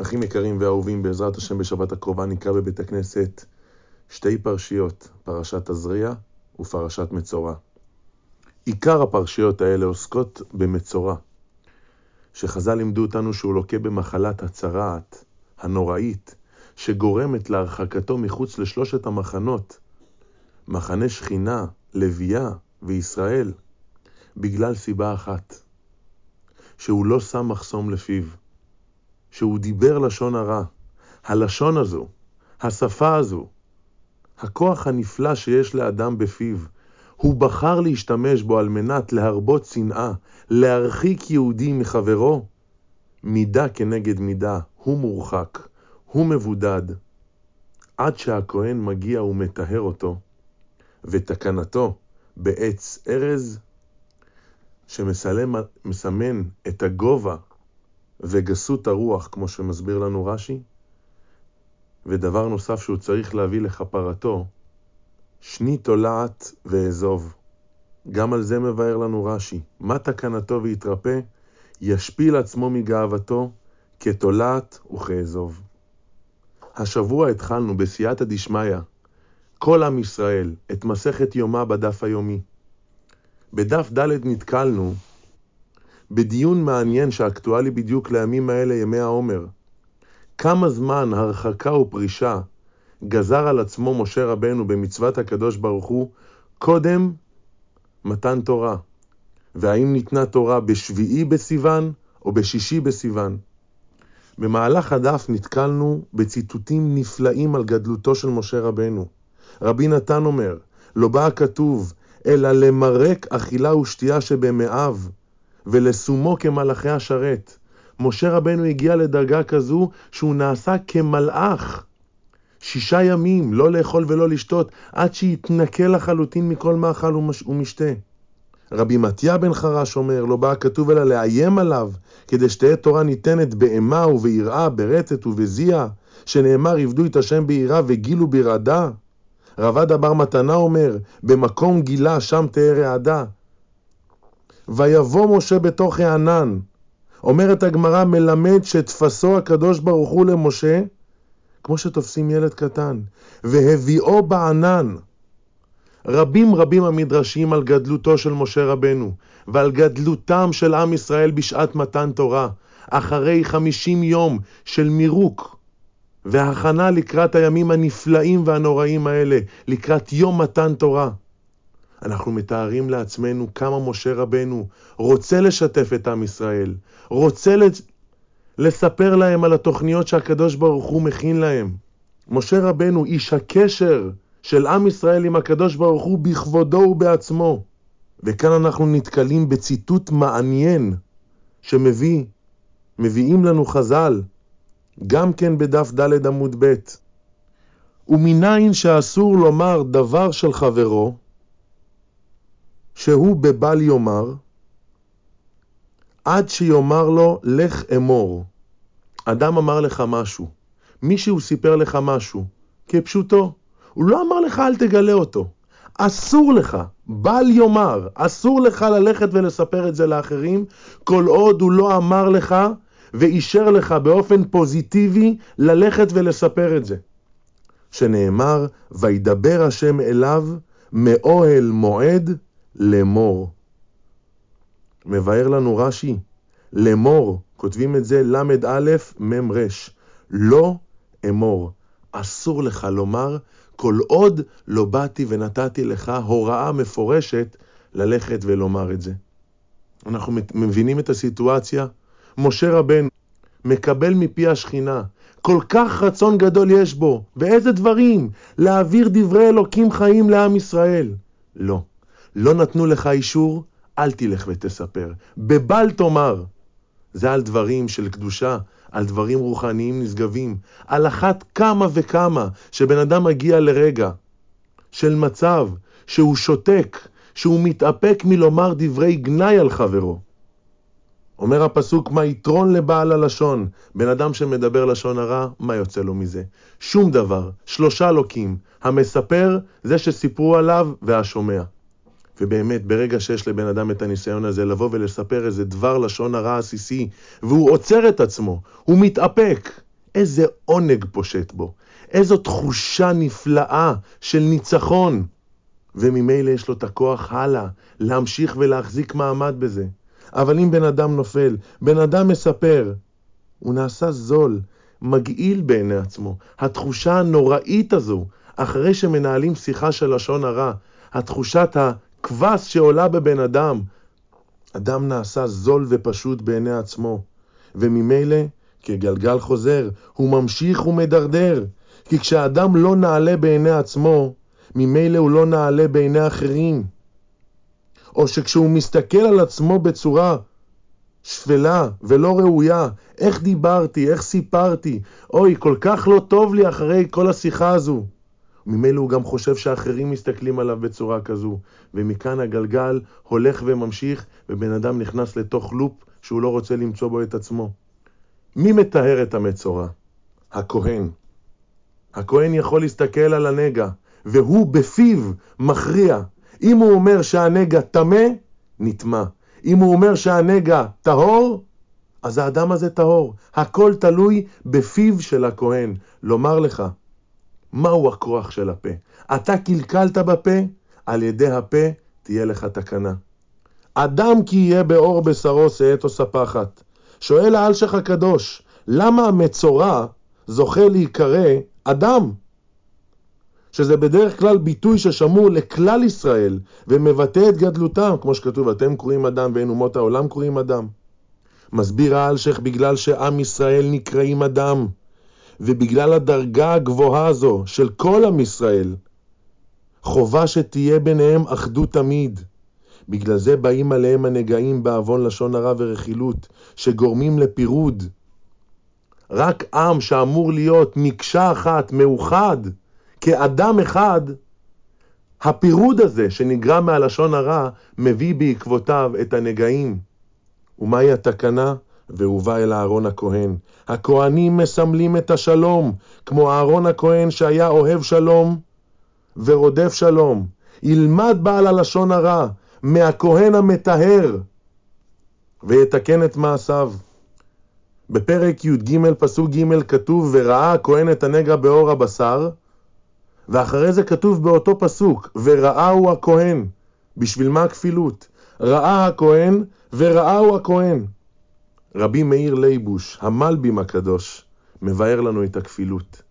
אחים יקרים ואהובים, בעזרת השם בשבת הקרובה נקרא בבית הכנסת שתי פרשיות, פרשת תזריע ופרשת מצורע. עיקר הפרשיות האלה עוסקות במצורע, שחז"ל לימדו אותנו שהוא לוקה במחלת הצרעת הנוראית, שגורמת להרחקתו מחוץ לשלושת המחנות, מחנה שכינה, לוויה וישראל, בגלל סיבה אחת, שהוא לא שם מחסום לפיו. שהוא דיבר לשון הרע. הלשון הזו, השפה הזו, הכוח הנפלא שיש לאדם בפיו, הוא בחר להשתמש בו על מנת להרבות שנאה, להרחיק יהודי מחברו, מידה כנגד מידה, הוא מורחק, הוא מבודד, עד שהכהן מגיע ומטהר אותו, ותקנתו בעץ ארז, שמסמן את הגובה וגסות הרוח, כמו שמסביר לנו רש"י. ודבר נוסף שהוא צריך להביא לכפרתו, שני תולעת ואעזוב. גם על זה מבאר לנו רש"י. מה תקנתו ויתרפא? ישפיל עצמו מגאוותו כתולעת וכאזוב. השבוע התחלנו בסייעתא דשמיא, כל עם ישראל, את מסכת יומא בדף היומי. בדף ד' נתקלנו בדיון מעניין שאקטואלי בדיוק לימים האלה, ימי העומר. כמה זמן הרחקה ופרישה גזר על עצמו משה רבנו במצוות הקדוש ברוך הוא קודם מתן תורה? והאם ניתנה תורה בשביעי בסיוון או בשישי בסיוון? במהלך הדף נתקלנו בציטוטים נפלאים על גדלותו של משה רבנו. רבי נתן אומר, לא בא הכתוב, אלא למרק אכילה ושתייה שבמאיו, ולשומו כמלאכי השרת. משה רבנו הגיע לדרגה כזו שהוא נעשה כמלאך. שישה ימים, לא לאכול ולא לשתות, עד שיתנקה לחלוטין מכל מאכל ומשתה. רבי מתיה בן חרש אומר, לא בא הכתוב אלא לאיים עליו, כדי שתהיה תורה ניתנת באימה וביראה, ברטט ובזיע, שנאמר עבדו את השם ביראה וגילו ברעדה. רבד אבר מתנה אומר, במקום גילה שם תהיה רעדה. ויבוא משה בתוך הענן. אומרת הגמרא, מלמד שתפסו הקדוש ברוך הוא למשה, כמו שתופסים ילד קטן, והביאו בענן. רבים רבים המדרשים על גדלותו של משה רבנו, ועל גדלותם של עם ישראל בשעת מתן תורה, אחרי חמישים יום של מירוק, והכנה לקראת הימים הנפלאים והנוראים האלה, לקראת יום מתן תורה. אנחנו מתארים לעצמנו כמה משה רבנו רוצה לשתף את עם ישראל, רוצה לספר להם על התוכניות שהקדוש ברוך הוא מכין להם. משה רבנו, איש הקשר של עם ישראל עם הקדוש ברוך הוא בכבודו ובעצמו. וכאן אנחנו נתקלים בציטוט מעניין שמביא, מביאים לנו חז"ל, גם כן בדף ד' עמוד ב'. ומניין שאסור לומר דבר של חברו, שהוא בבל יאמר, עד שיאמר לו, לך אמור. אדם אמר לך משהו, מישהו סיפר לך משהו, כפשוטו. הוא לא אמר לך, אל תגלה אותו. אסור לך, בל יאמר, אסור לך ללכת ולספר את זה לאחרים, כל עוד הוא לא אמר לך ואישר לך באופן פוזיטיבי ללכת ולספר את זה. שנאמר, וידבר השם אליו מאוהל מועד לאמור. מבאר לנו רש"י, לאמור, כותבים את זה ל"א מ"ר, לא אמור. אסור לך לומר, כל עוד לא באתי ונתתי לך הוראה מפורשת ללכת ולומר את זה. אנחנו מבינים את הסיטואציה? משה רבנו מקבל מפי השכינה, כל כך רצון גדול יש בו, ואיזה דברים? להעביר דברי אלוקים חיים לעם ישראל. לא. לא נתנו לך אישור, אל תלך ותספר. בבל תאמר. זה על דברים של קדושה, על דברים רוחניים נשגבים. על אחת כמה וכמה שבן אדם מגיע לרגע של מצב שהוא שותק, שהוא מתאפק מלומר דברי גנאי על חברו. אומר הפסוק, מה יתרון לבעל הלשון? בן אדם שמדבר לשון הרע, מה יוצא לו מזה? שום דבר. שלושה לוקים. המספר, זה שסיפרו עליו, והשומע. ובאמת, ברגע שיש לבן אדם את הניסיון הזה לבוא ולספר איזה דבר לשון הרע עסיסי, והוא עוצר את עצמו, הוא מתאפק, איזה עונג פושט בו, איזו תחושה נפלאה של ניצחון. וממילא יש לו את הכוח הלאה, להמשיך ולהחזיק מעמד בזה. אבל אם בן אדם נופל, בן אדם מספר, הוא נעשה זול, מגעיל בעיני עצמו. התחושה הנוראית הזו, אחרי שמנהלים שיחה של לשון הרע, התחושת הכבש שעולה בבן אדם, אדם נעשה זול ופשוט בעיני עצמו, וממילא, כגלגל חוזר, הוא ממשיך ומדרדר, כי כשאדם לא נעלה בעיני עצמו, ממילא הוא לא נעלה בעיני אחרים. או שכשהוא מסתכל על עצמו בצורה שפלה ולא ראויה, איך דיברתי, איך סיפרתי, אוי, כל כך לא טוב לי אחרי כל השיחה הזו. ממילא הוא גם חושב שאחרים מסתכלים עליו בצורה כזו, ומכאן הגלגל הולך וממשיך, ובן אדם נכנס לתוך לופ שהוא לא רוצה למצוא בו את עצמו. מי מטהר את המצורע? הכהן. הכהן יכול להסתכל על הנגע, והוא בפיו מכריע. אם הוא אומר שהנגע טמא, נטמא. אם הוא אומר שהנגע טהור, אז האדם הזה טהור. הכל תלוי בפיו של הכהן. לומר לך, מהו הכוח של הפה? אתה קלקלת בפה, על ידי הפה תהיה לך תקנה. אדם כי יהיה באור בשרו שאת או ספחת. שואל האלשך הקדוש, למה המצורע זוכה להיקרא אדם? שזה בדרך כלל ביטוי ששמור לכלל ישראל ומבטא את גדלותם, כמו שכתוב, אתם קוראים אדם ואין אומות העולם קוראים אדם. מסביר האלשך בגלל שעם ישראל נקראים אדם, ובגלל הדרגה הגבוהה הזו של כל עם ישראל, חובה שתהיה ביניהם אחדות תמיד. בגלל זה באים עליהם הנגעים בעוון לשון הרע ורכילות, שגורמים לפירוד. רק עם שאמור להיות מקשה אחת, מאוחד, כאדם אחד, הפירוד הזה שנגרם מהלשון הרע, מביא בעקבותיו את הנגעים. ומהי התקנה? והובא אל אהרון הכהן. הכהנים מסמלים את השלום, כמו אהרון הכהן שהיה אוהב שלום ורודף שלום. ילמד בעל הלשון הרע מהכהן המטהר ויתקן את מעשיו. בפרק י"ג פסוק ג' כתוב וראה הכהן את הנגע באור הבשר ואחרי זה כתוב באותו פסוק וראהו הכהן. בשביל מה הכפילות? ראה הכהן וראהו הכהן. רבי מאיר לייבוש, המלבים הקדוש, מבאר לנו את הכפילות.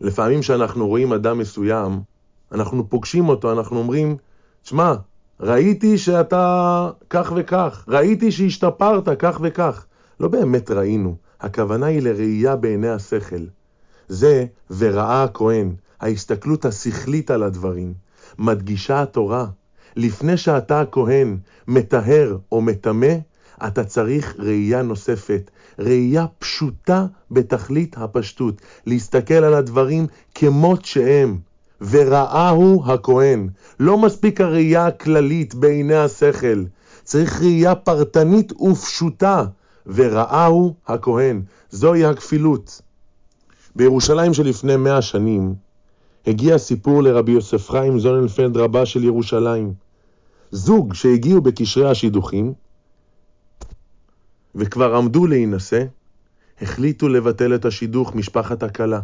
לפעמים כשאנחנו רואים אדם מסוים, אנחנו פוגשים אותו, אנחנו אומרים, שמע, ראיתי שאתה כך וכך, ראיתי שהשתפרת כך וכך. לא באמת ראינו, הכוונה היא לראייה בעיני השכל. זה וראה הכהן, ההסתכלות השכלית על הדברים. מדגישה התורה, לפני שאתה הכהן מטהר או מטמא, אתה צריך ראייה נוספת, ראייה פשוטה בתכלית הפשטות, להסתכל על הדברים כמות שהם, וראהו הכהן. לא מספיק הראייה הכללית בעיני השכל, צריך ראייה פרטנית ופשוטה, וראהו הכהן. זוהי הכפילות. בירושלים שלפני מאה שנים, הגיע סיפור לרבי יוסף חיים זוננפלד רבה של ירושלים. זוג שהגיעו בקשרי השידוכים, וכבר עמדו להינשא, החליטו לבטל את השידוך משפחת הכלה.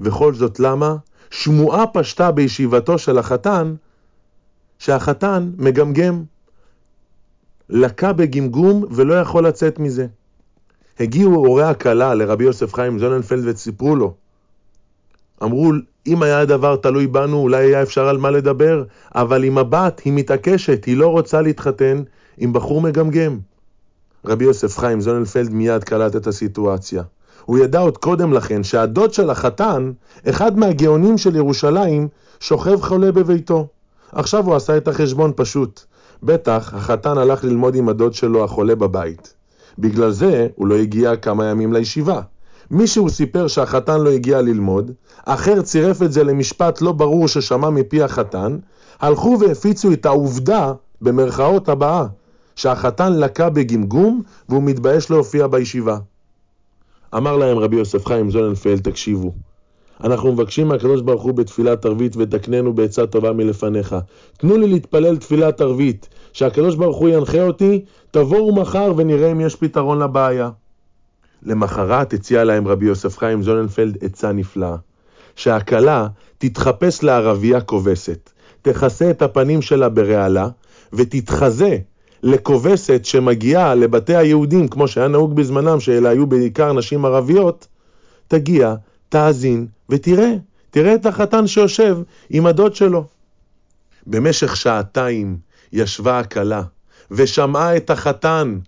וכל זאת למה? שמועה פשטה בישיבתו של החתן, שהחתן מגמגם. לקה בגמגום ולא יכול לצאת מזה. הגיעו הורי הכלה לרבי יוסף חיים זוננפלד וסיפרו לו. אמרו, אם היה הדבר תלוי בנו, אולי היה אפשר על מה לדבר, אבל עם הבת היא מתעקשת, היא לא רוצה להתחתן עם בחור מגמגם. רבי יוסף חיים זוננפלד מיד קלט את הסיטואציה. הוא ידע עוד קודם לכן שהדוד של החתן, אחד מהגאונים של ירושלים, שוכב חולה בביתו. עכשיו הוא עשה את החשבון פשוט. בטח החתן הלך ללמוד עם הדוד שלו החולה בבית. בגלל זה הוא לא הגיע כמה ימים לישיבה. מישהו סיפר שהחתן לא הגיע ללמוד, אחר צירף את זה למשפט לא ברור ששמע מפי החתן, הלכו והפיצו את העובדה, במרכאות הבאה, שהחתן לקה בגמגום והוא מתבייש להופיע בישיבה. אמר להם רבי יוסף חיים זוננפלד, תקשיבו, אנחנו מבקשים מהקדוש ברוך הוא בתפילת ערבית ותקננו בעצה טובה מלפניך. תנו לי להתפלל תפילת ערבית, שהקדוש ברוך הוא ינחה אותי, תבואו מחר ונראה אם יש פתרון לבעיה. למחרת הציע להם רבי יוסף חיים זוננפלד עצה נפלאה, שהכלה תתחפש לערבייה כובסת, תכסה את הפנים שלה ברעלה, ותתחזה לכובסת שמגיעה לבתי היהודים, כמו שהיה נהוג בזמנם, שאלה היו בעיקר נשים ערביות, תגיע, תאזין ותראה, תראה את החתן שיושב עם הדוד שלו. במשך שעתיים ישבה הכלה ושמעה את החתן,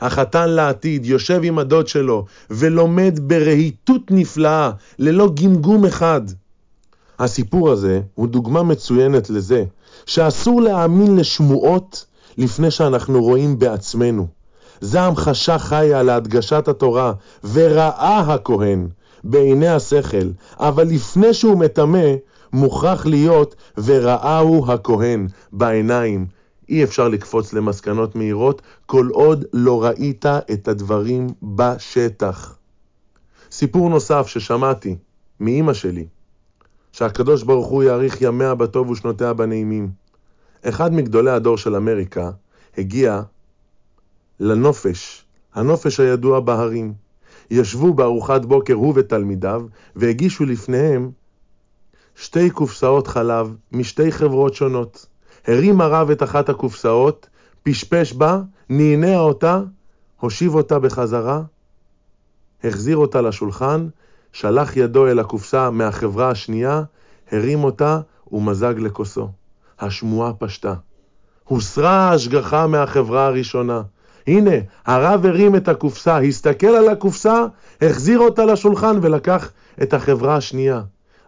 החתן לעתיד, יושב עם הדוד שלו ולומד ברהיטות נפלאה, ללא גמגום אחד. הסיפור הזה הוא דוגמה מצוינת לזה שאסור להאמין לשמועות לפני שאנחנו רואים בעצמנו. זה המחשה חיה להדגשת התורה, וראה הכהן בעיני השכל, אבל לפני שהוא מטמא, מוכרח להיות וראהו הכהן בעיניים. אי אפשר לקפוץ למסקנות מהירות כל עוד לא ראית את הדברים בשטח. סיפור נוסף ששמעתי מאימא שלי, שהקדוש ברוך הוא יאריך ימיה בטוב ושנותיה בנעימים. אחד מגדולי הדור של אמריקה הגיע לנופש, הנופש הידוע בהרים. ישבו בארוחת בוקר הוא ותלמידיו, והגישו לפניהם שתי קופסאות חלב משתי חברות שונות. הרים הרב את אחת הקופסאות, פשפש בה, נענע אותה, הושיב אותה בחזרה, החזיר אותה לשולחן, שלח ידו אל הקופסה מהחברה השנייה, הרים אותה ומזג לכוסו. השמועה פשטה. הוסרה ההשגחה מהחברה הראשונה. הנה, הרב הרים את הקופסה, הסתכל על הקופסה, החזיר אותה לשולחן ולקח את החברה השנייה.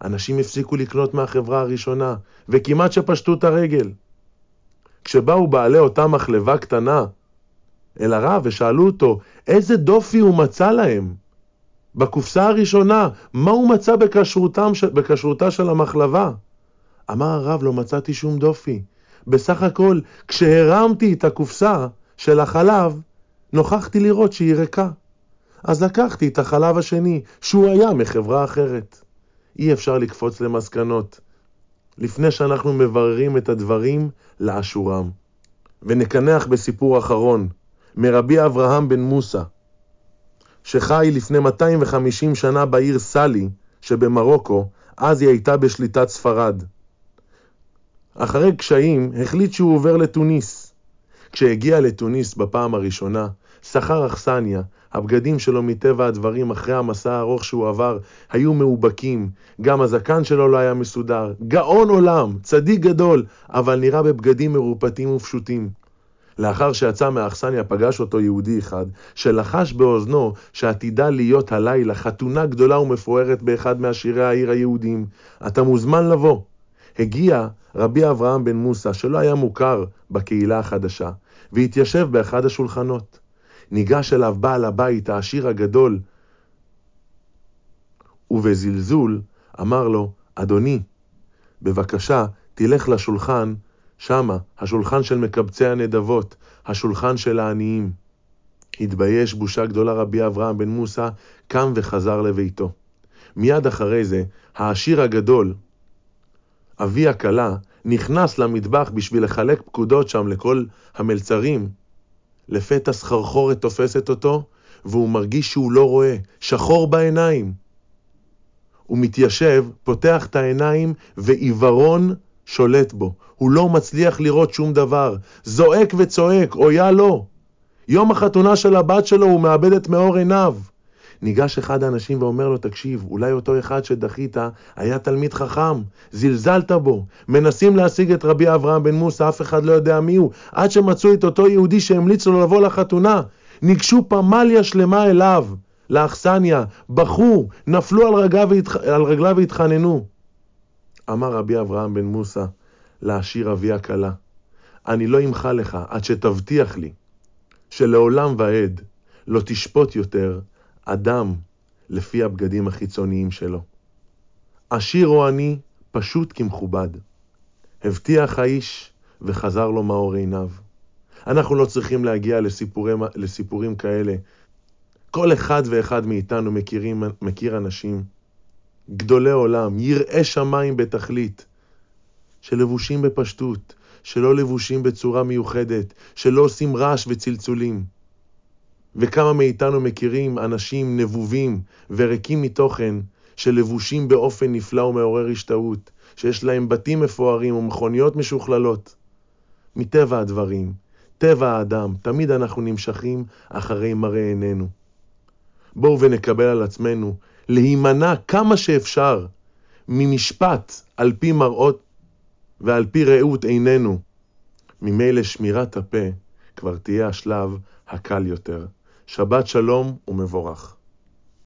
אנשים הפסיקו לקנות מהחברה הראשונה, וכמעט שפשטו את הרגל. כשבאו בעלי אותה מחלבה קטנה אל הרב ושאלו אותו איזה דופי הוא מצא להם בקופסה הראשונה, מה הוא מצא בכשרותה של המחלבה? אמר הרב, לא מצאתי שום דופי. בסך הכל, כשהרמתי את הקופסה של החלב, נוכחתי לראות שהיא ריקה. אז לקחתי את החלב השני, שהוא היה מחברה אחרת. אי אפשר לקפוץ למסקנות. לפני שאנחנו מבררים את הדברים לאשורם. ונקנח בסיפור אחרון, מרבי אברהם בן מוסא, שחי לפני 250 שנה בעיר סאלי שבמרוקו, אז היא הייתה בשליטת ספרד. אחרי קשיים, החליט שהוא עובר לתוניס. כשהגיע לתוניס בפעם הראשונה, שכר אכסניה, הבגדים שלו מטבע הדברים אחרי המסע הארוך שהוא עבר היו מאובקים, גם הזקן שלו לא היה מסודר. גאון עולם, צדיק גדול, אבל נראה בבגדים מרופטים ופשוטים. לאחר שיצא מהאכסניה פגש אותו יהודי אחד, שלחש באוזנו שעתידה להיות הלילה חתונה גדולה ומפוארת באחד מהשירי העיר היהודים. אתה מוזמן לבוא. הגיע רבי אברהם בן מוסא, שלא היה מוכר בקהילה החדשה, והתיישב באחד השולחנות. ניגש אליו בעל הבית, העשיר הגדול, ובזלזול אמר לו, אדוני, בבקשה, תלך לשולחן, שמה, השולחן של מקבצי הנדבות, השולחן של העניים. התבייש בושה גדולה רבי אברהם בן מוסא, קם וחזר לביתו. מיד אחרי זה, העשיר הגדול, אבי הכלה, נכנס למטבח בשביל לחלק פקודות שם לכל המלצרים, לפתע סחרחורת תופסת אותו, והוא מרגיש שהוא לא רואה, שחור בעיניים. הוא מתיישב, פותח את העיניים, ועיוורון שולט בו. הוא לא מצליח לראות שום דבר. זועק וצועק, אויה לו. יום החתונה של הבת שלו הוא מאבד את מאור עיניו. ניגש אחד האנשים ואומר לו, תקשיב, אולי אותו אחד שדחית היה תלמיד חכם, זלזלת בו, מנסים להשיג את רבי אברהם בן מוסא, אף אחד לא יודע מי הוא, עד שמצאו את אותו יהודי שהמליץ לו לבוא לחתונה. ניגשו פמליה שלמה אליו, לאכסניה, בכו, נפלו על והתח... על רגליו והתחננו. אמר רבי אברהם בן מוסא לעשיר אבי הכלה, אני לא אמחה לך עד שתבטיח לי שלעולם ועד לא תשפוט יותר אדם לפי הבגדים החיצוניים שלו. עשיר או עני, פשוט כמכובד. הבטיח האיש וחזר לו מאור עיניו. אנחנו לא צריכים להגיע לסיפורים, לסיפורים כאלה. כל אחד ואחד מאיתנו מכירים, מכיר אנשים, גדולי עולם, יראי שמיים בתכלית, שלבושים בפשטות, שלא לבושים בצורה מיוחדת, שלא עושים רעש וצלצולים. וכמה מאיתנו מכירים אנשים נבובים וריקים מתוכן, שלבושים באופן נפלא ומעורר השתאות, שיש להם בתים מפוארים ומכוניות משוכללות. מטבע הדברים, טבע האדם, תמיד אנחנו נמשכים אחרי מראה עינינו. בואו ונקבל על עצמנו להימנע כמה שאפשר ממשפט על פי מראות ועל פי ראות עינינו. ממילא שמירת הפה כבר תהיה השלב הקל יותר. שבת שלום ומבורך.